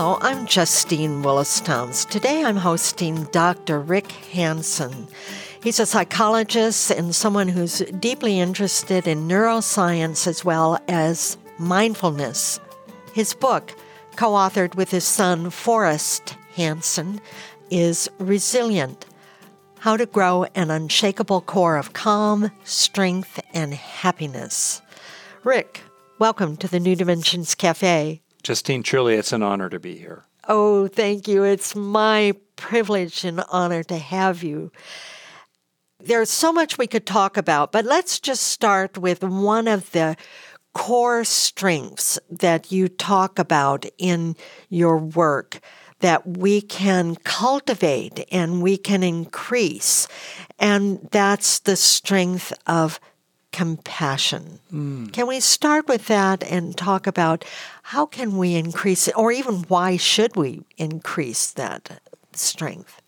Hello, I'm Justine Willis Toms. Today I'm hosting Dr. Rick Hanson. He's a psychologist and someone who's deeply interested in neuroscience as well as mindfulness. His book, co authored with his son Forrest Hanson, is Resilient How to Grow an Unshakable Core of Calm, Strength, and Happiness. Rick, welcome to the New Dimensions Cafe. Justine, truly, it's an honor to be here. Oh, thank you. It's my privilege and honor to have you. There's so much we could talk about, but let's just start with one of the core strengths that you talk about in your work that we can cultivate and we can increase. And that's the strength of compassion. Mm. Can we start with that and talk about how can we increase it or even why should we increase that strength?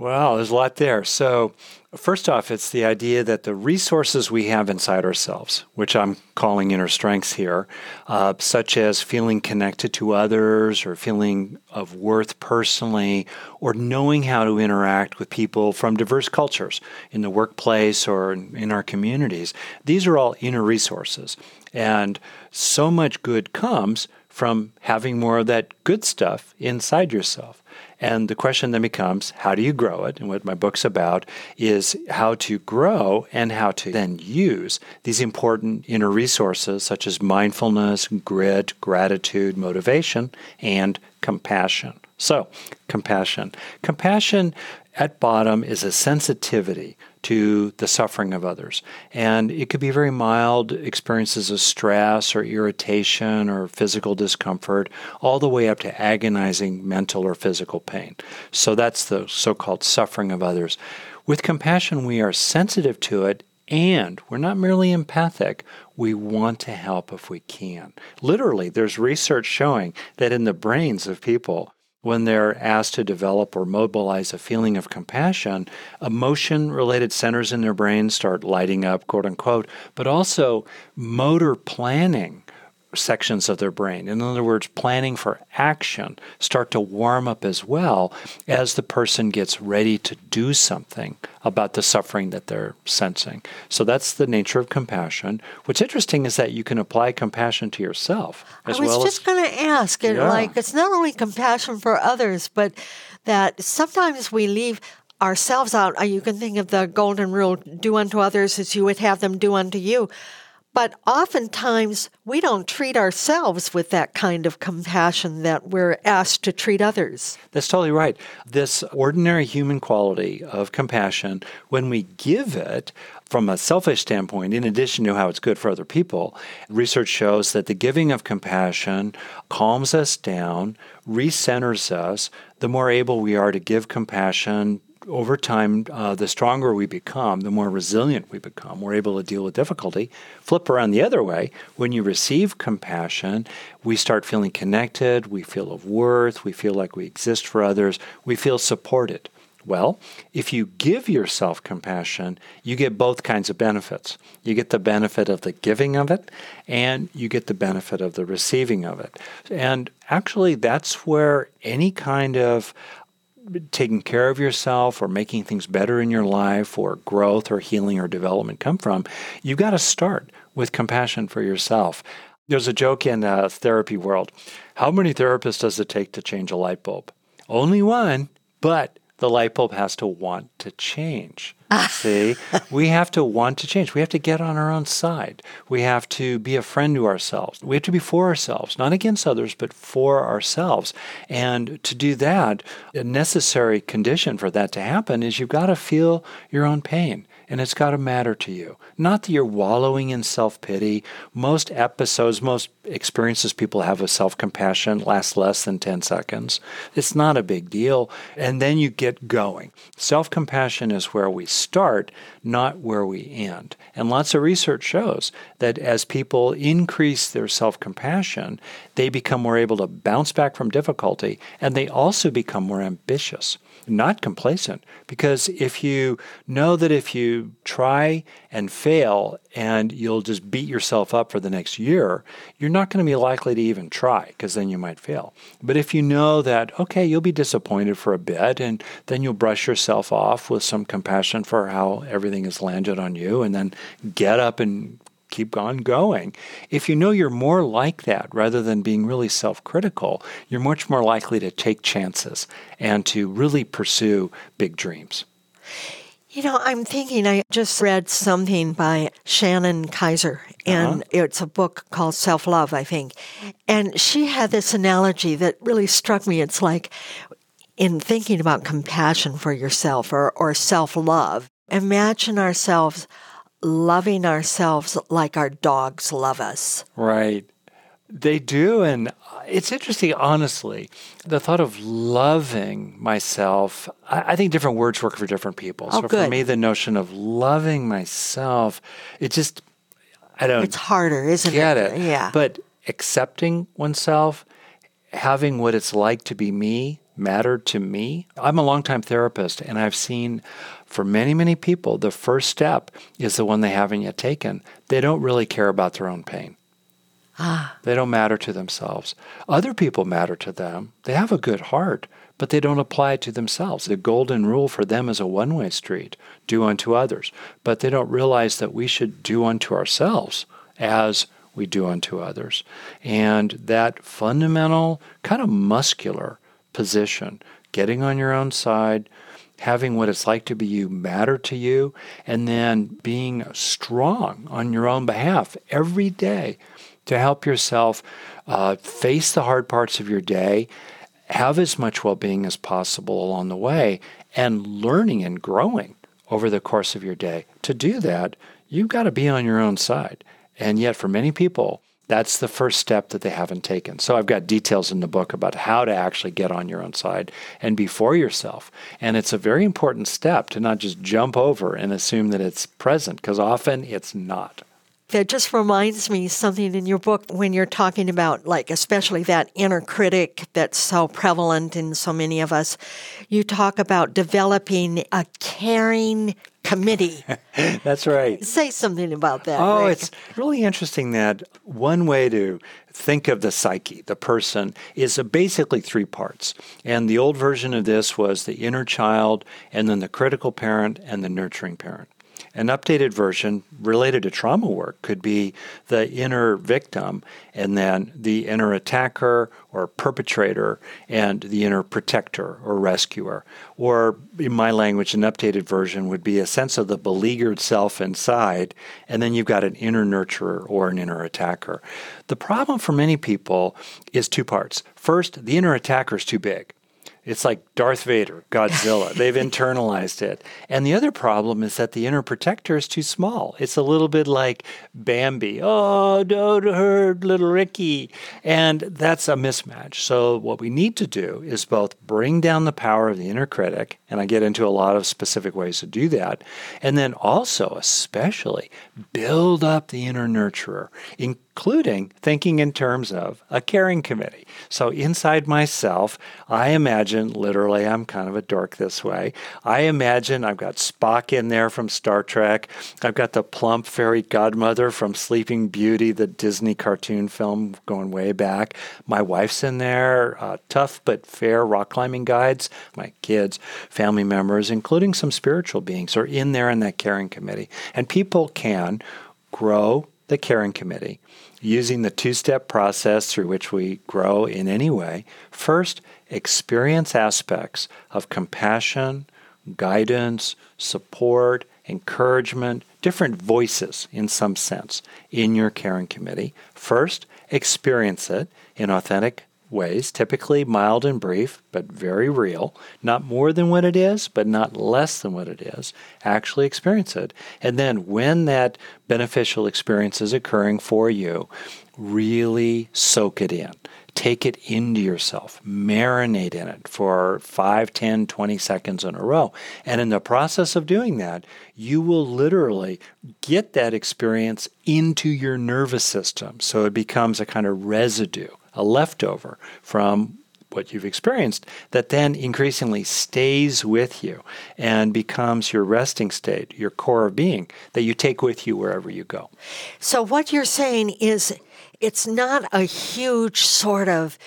Well, there's a lot there. So, first off, it's the idea that the resources we have inside ourselves, which I'm calling inner strengths here, uh, such as feeling connected to others or feeling of worth personally, or knowing how to interact with people from diverse cultures in the workplace or in our communities, these are all inner resources. And so much good comes from having more of that good stuff inside yourself. And the question then becomes how do you grow it? And what my book's about is how to grow and how to then use these important inner resources such as mindfulness, grit, gratitude, motivation, and compassion. So, compassion. Compassion at bottom is a sensitivity to the suffering of others. And it could be very mild experiences of stress or irritation or physical discomfort, all the way up to agonizing mental or physical pain. So that's the so called suffering of others. With compassion, we are sensitive to it and we're not merely empathic, we want to help if we can. Literally, there's research showing that in the brains of people when they're asked to develop or mobilize a feeling of compassion, emotion related centers in their brain start lighting up, quote unquote, but also motor planning sections of their brain. In other words, planning for action start to warm up as well as the person gets ready to do something about the suffering that they're sensing. So that's the nature of compassion. What's interesting is that you can apply compassion to yourself as I was well just going to ask it yeah. like it's not only compassion for others but that sometimes we leave ourselves out. Uh, you can think of the golden rule do unto others as you would have them do unto you. But oftentimes, we don't treat ourselves with that kind of compassion that we're asked to treat others. That's totally right. This ordinary human quality of compassion, when we give it, from a selfish standpoint, in addition to how it's good for other people, research shows that the giving of compassion calms us down, recenters us. The more able we are to give compassion over time, uh, the stronger we become, the more resilient we become. We're able to deal with difficulty. Flip around the other way. When you receive compassion, we start feeling connected. We feel of worth. We feel like we exist for others. We feel supported. Well, if you give yourself compassion, you get both kinds of benefits. You get the benefit of the giving of it, and you get the benefit of the receiving of it. And actually, that's where any kind of taking care of yourself or making things better in your life or growth or healing or development come from, you've got to start with compassion for yourself. There's a joke in the therapy world. How many therapists does it take to change a light bulb? Only one, but the light bulb has to want to change. Ah. See, we have to want to change. We have to get on our own side. We have to be a friend to ourselves. We have to be for ourselves, not against others, but for ourselves. And to do that, a necessary condition for that to happen is you've got to feel your own pain and it's got to matter to you. Not that you're wallowing in self pity. Most episodes, most experiences people have with self compassion last less than 10 seconds. It's not a big deal. And then you get going. Self compassion is where we start, not where we end. And lots of research shows that as people increase their self compassion, they become more able to bounce back from difficulty and they also become more ambitious not complacent. Because if you know that if you try and fail and you'll just beat yourself up for the next year, you're not going to be likely to even try because then you might fail. But if you know that, okay, you'll be disappointed for a bit and then you'll brush yourself off with some compassion for how everything has landed on you and then get up and keep on going. If you know you're more like that rather than being really self critical, you're much more likely to take chances and to really pursue big dreams. You know, I'm thinking, I just read something by Shannon Kaiser, and uh-huh. it's a book called Self Love, I think. And she had this analogy that really struck me. It's like, in thinking about compassion for yourself or, or self love, imagine ourselves loving ourselves like our dogs love us. Right. They do. And it's interesting, honestly, the thought of loving myself, I, I think different words work for different people. Oh, so good. for me, the notion of loving myself, it just, I don't It's harder, isn't get it? it. Yeah. But accepting oneself, having what it's like to be me, mattered to me. I'm a longtime therapist, and I've seen for many, many people, the first step is the one they haven't yet taken. They don't really care about their own pain. Ah. They don't matter to themselves. Other people matter to them. They have a good heart, but they don't apply it to themselves. The golden rule for them is a one way street do unto others. But they don't realize that we should do unto ourselves as we do unto others. And that fundamental, kind of muscular position, getting on your own side, having what it's like to be you matter to you, and then being strong on your own behalf every day to help yourself uh, face the hard parts of your day, have as much well being as possible along the way, and learning and growing over the course of your day. To do that, you've got to be on your own side. And yet, for many people, that's the first step that they haven't taken. So I've got details in the book about how to actually get on your own side and be for yourself. And it's a very important step to not just jump over and assume that it's present, because often it's not. That just reminds me something in your book when you're talking about, like, especially that inner critic that's so prevalent in so many of us. You talk about developing a caring committee. That's right. Say something about that. Oh, Rick. it's really interesting that one way to think of the psyche, the person, is basically three parts. And the old version of this was the inner child, and then the critical parent, and the nurturing parent. An updated version related to trauma work could be the inner victim and then the inner attacker or perpetrator and the inner protector or rescuer. Or in my language, an updated version would be a sense of the beleaguered self inside, and then you've got an inner nurturer or an inner attacker. The problem for many people is two parts. First, the inner attacker is too big. It's like Darth Vader, Godzilla. They've internalized it. And the other problem is that the inner protector is too small. It's a little bit like Bambi. Oh, don't hurt little Ricky. And that's a mismatch. So, what we need to do is both bring down the power of the inner critic, and I get into a lot of specific ways to do that, and then also, especially, build up the inner nurturer, including thinking in terms of a caring committee. So, inside myself, I imagine literally, I'm kind of a dork this way. I imagine I've got Spock in there from Star Trek. I've got the plump fairy godmother from Sleeping Beauty, the Disney cartoon film going way back. My wife's in there, uh, tough but fair rock climbing guides. My kids, family members, including some spiritual beings, are in there in that caring committee. And people can grow the caring committee using the two step process through which we grow in any way. First, experience aspects of compassion, guidance, support, encouragement, different voices in some sense in your caring committee. First, experience it in authentic ways, typically mild and brief, but very real. Not more than what it is, but not less than what it is. Actually experience it. And then when that beneficial experience is occurring for you, really soak it in. Take it into yourself, marinate in it for 5, 10, 20 seconds in a row. And in the process of doing that, you will literally get that experience into your nervous system. So it becomes a kind of residue a leftover from what you've experienced that then increasingly stays with you and becomes your resting state, your core of being that you take with you wherever you go. So, what you're saying is it's not a huge sort of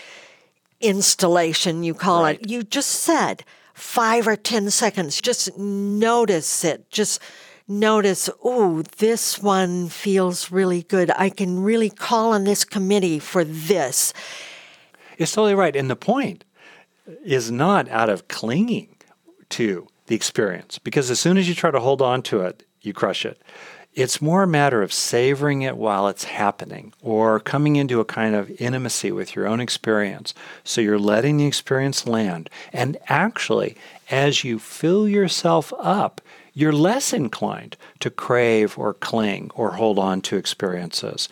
installation, you call right. it. You just said five or 10 seconds. Just notice it. Just notice, oh, this one feels really good. I can really call on this committee for this. It's totally right. And the point is not out of clinging to the experience, because as soon as you try to hold on to it, you crush it. It's more a matter of savoring it while it's happening or coming into a kind of intimacy with your own experience. So you're letting the experience land. And actually, as you fill yourself up, you're less inclined to crave or cling or hold on to experiences.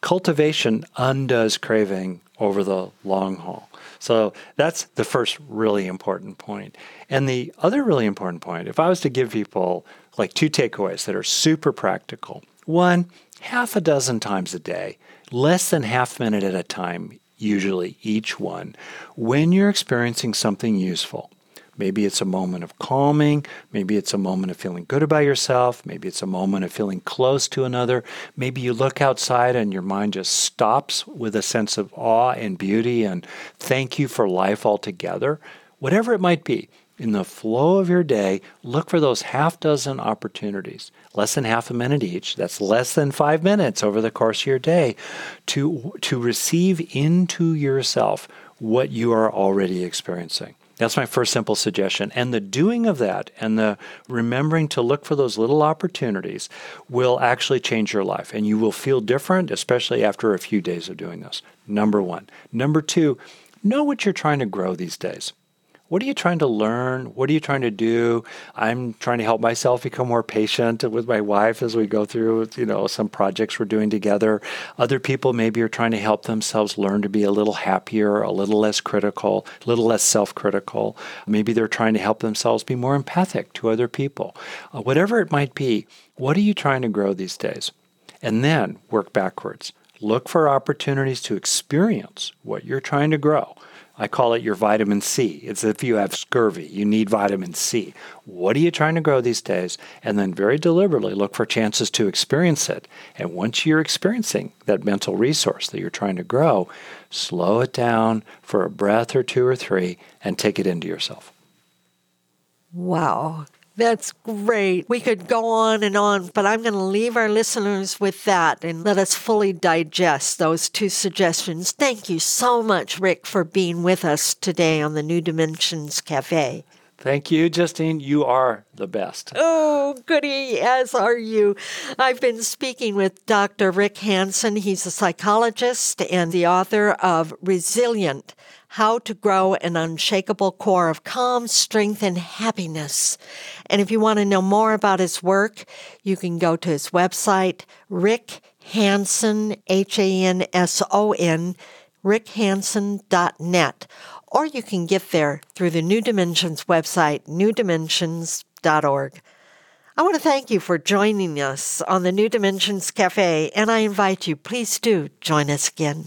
Cultivation undoes craving over the long haul. So that's the first really important point. And the other really important point, if I was to give people like two takeaways that are super practical one, half a dozen times a day, less than half a minute at a time, usually each one, when you're experiencing something useful Maybe it's a moment of calming. Maybe it's a moment of feeling good about yourself. Maybe it's a moment of feeling close to another. Maybe you look outside and your mind just stops with a sense of awe and beauty and thank you for life altogether. Whatever it might be, in the flow of your day, look for those half dozen opportunities, less than half a minute each. That's less than five minutes over the course of your day to, to receive into yourself what you are already experiencing. That's my first simple suggestion. And the doing of that and the remembering to look for those little opportunities will actually change your life. And you will feel different, especially after a few days of doing this. Number one. Number two, know what you're trying to grow these days. What are you trying to learn? What are you trying to do? I'm trying to help myself become more patient with my wife as we go through, you know, some projects we're doing together. Other people maybe are trying to help themselves learn to be a little happier, a little less critical, a little less self-critical. Maybe they're trying to help themselves be more empathic to other people. Uh, whatever it might be, what are you trying to grow these days? And then work backwards. Look for opportunities to experience what you're trying to grow I call it your vitamin C. It's if you have scurvy, you need vitamin C. What are you trying to grow these days? And then very deliberately look for chances to experience it. And once you're experiencing that mental resource that you're trying to grow, slow it down for a breath or two or three and take it into yourself. Wow. That's great. We could go on and on, but I'm going to leave our listeners with that and let us fully digest those two suggestions. Thank you so much, Rick, for being with us today on the New Dimensions Cafe. Thank you, Justine. You are the best. Oh, goody, as are you. I've been speaking with Dr. Rick Hanson. He's a psychologist and the author of Resilient how to Grow an Unshakable Core of Calm, Strength, and Happiness. And if you want to know more about his work, you can go to his website, Rick Hanson, H A N S O N, rickhanson.net. Or you can get there through the New Dimensions website, newdimensions.org. I want to thank you for joining us on the New Dimensions Cafe, and I invite you, please do join us again.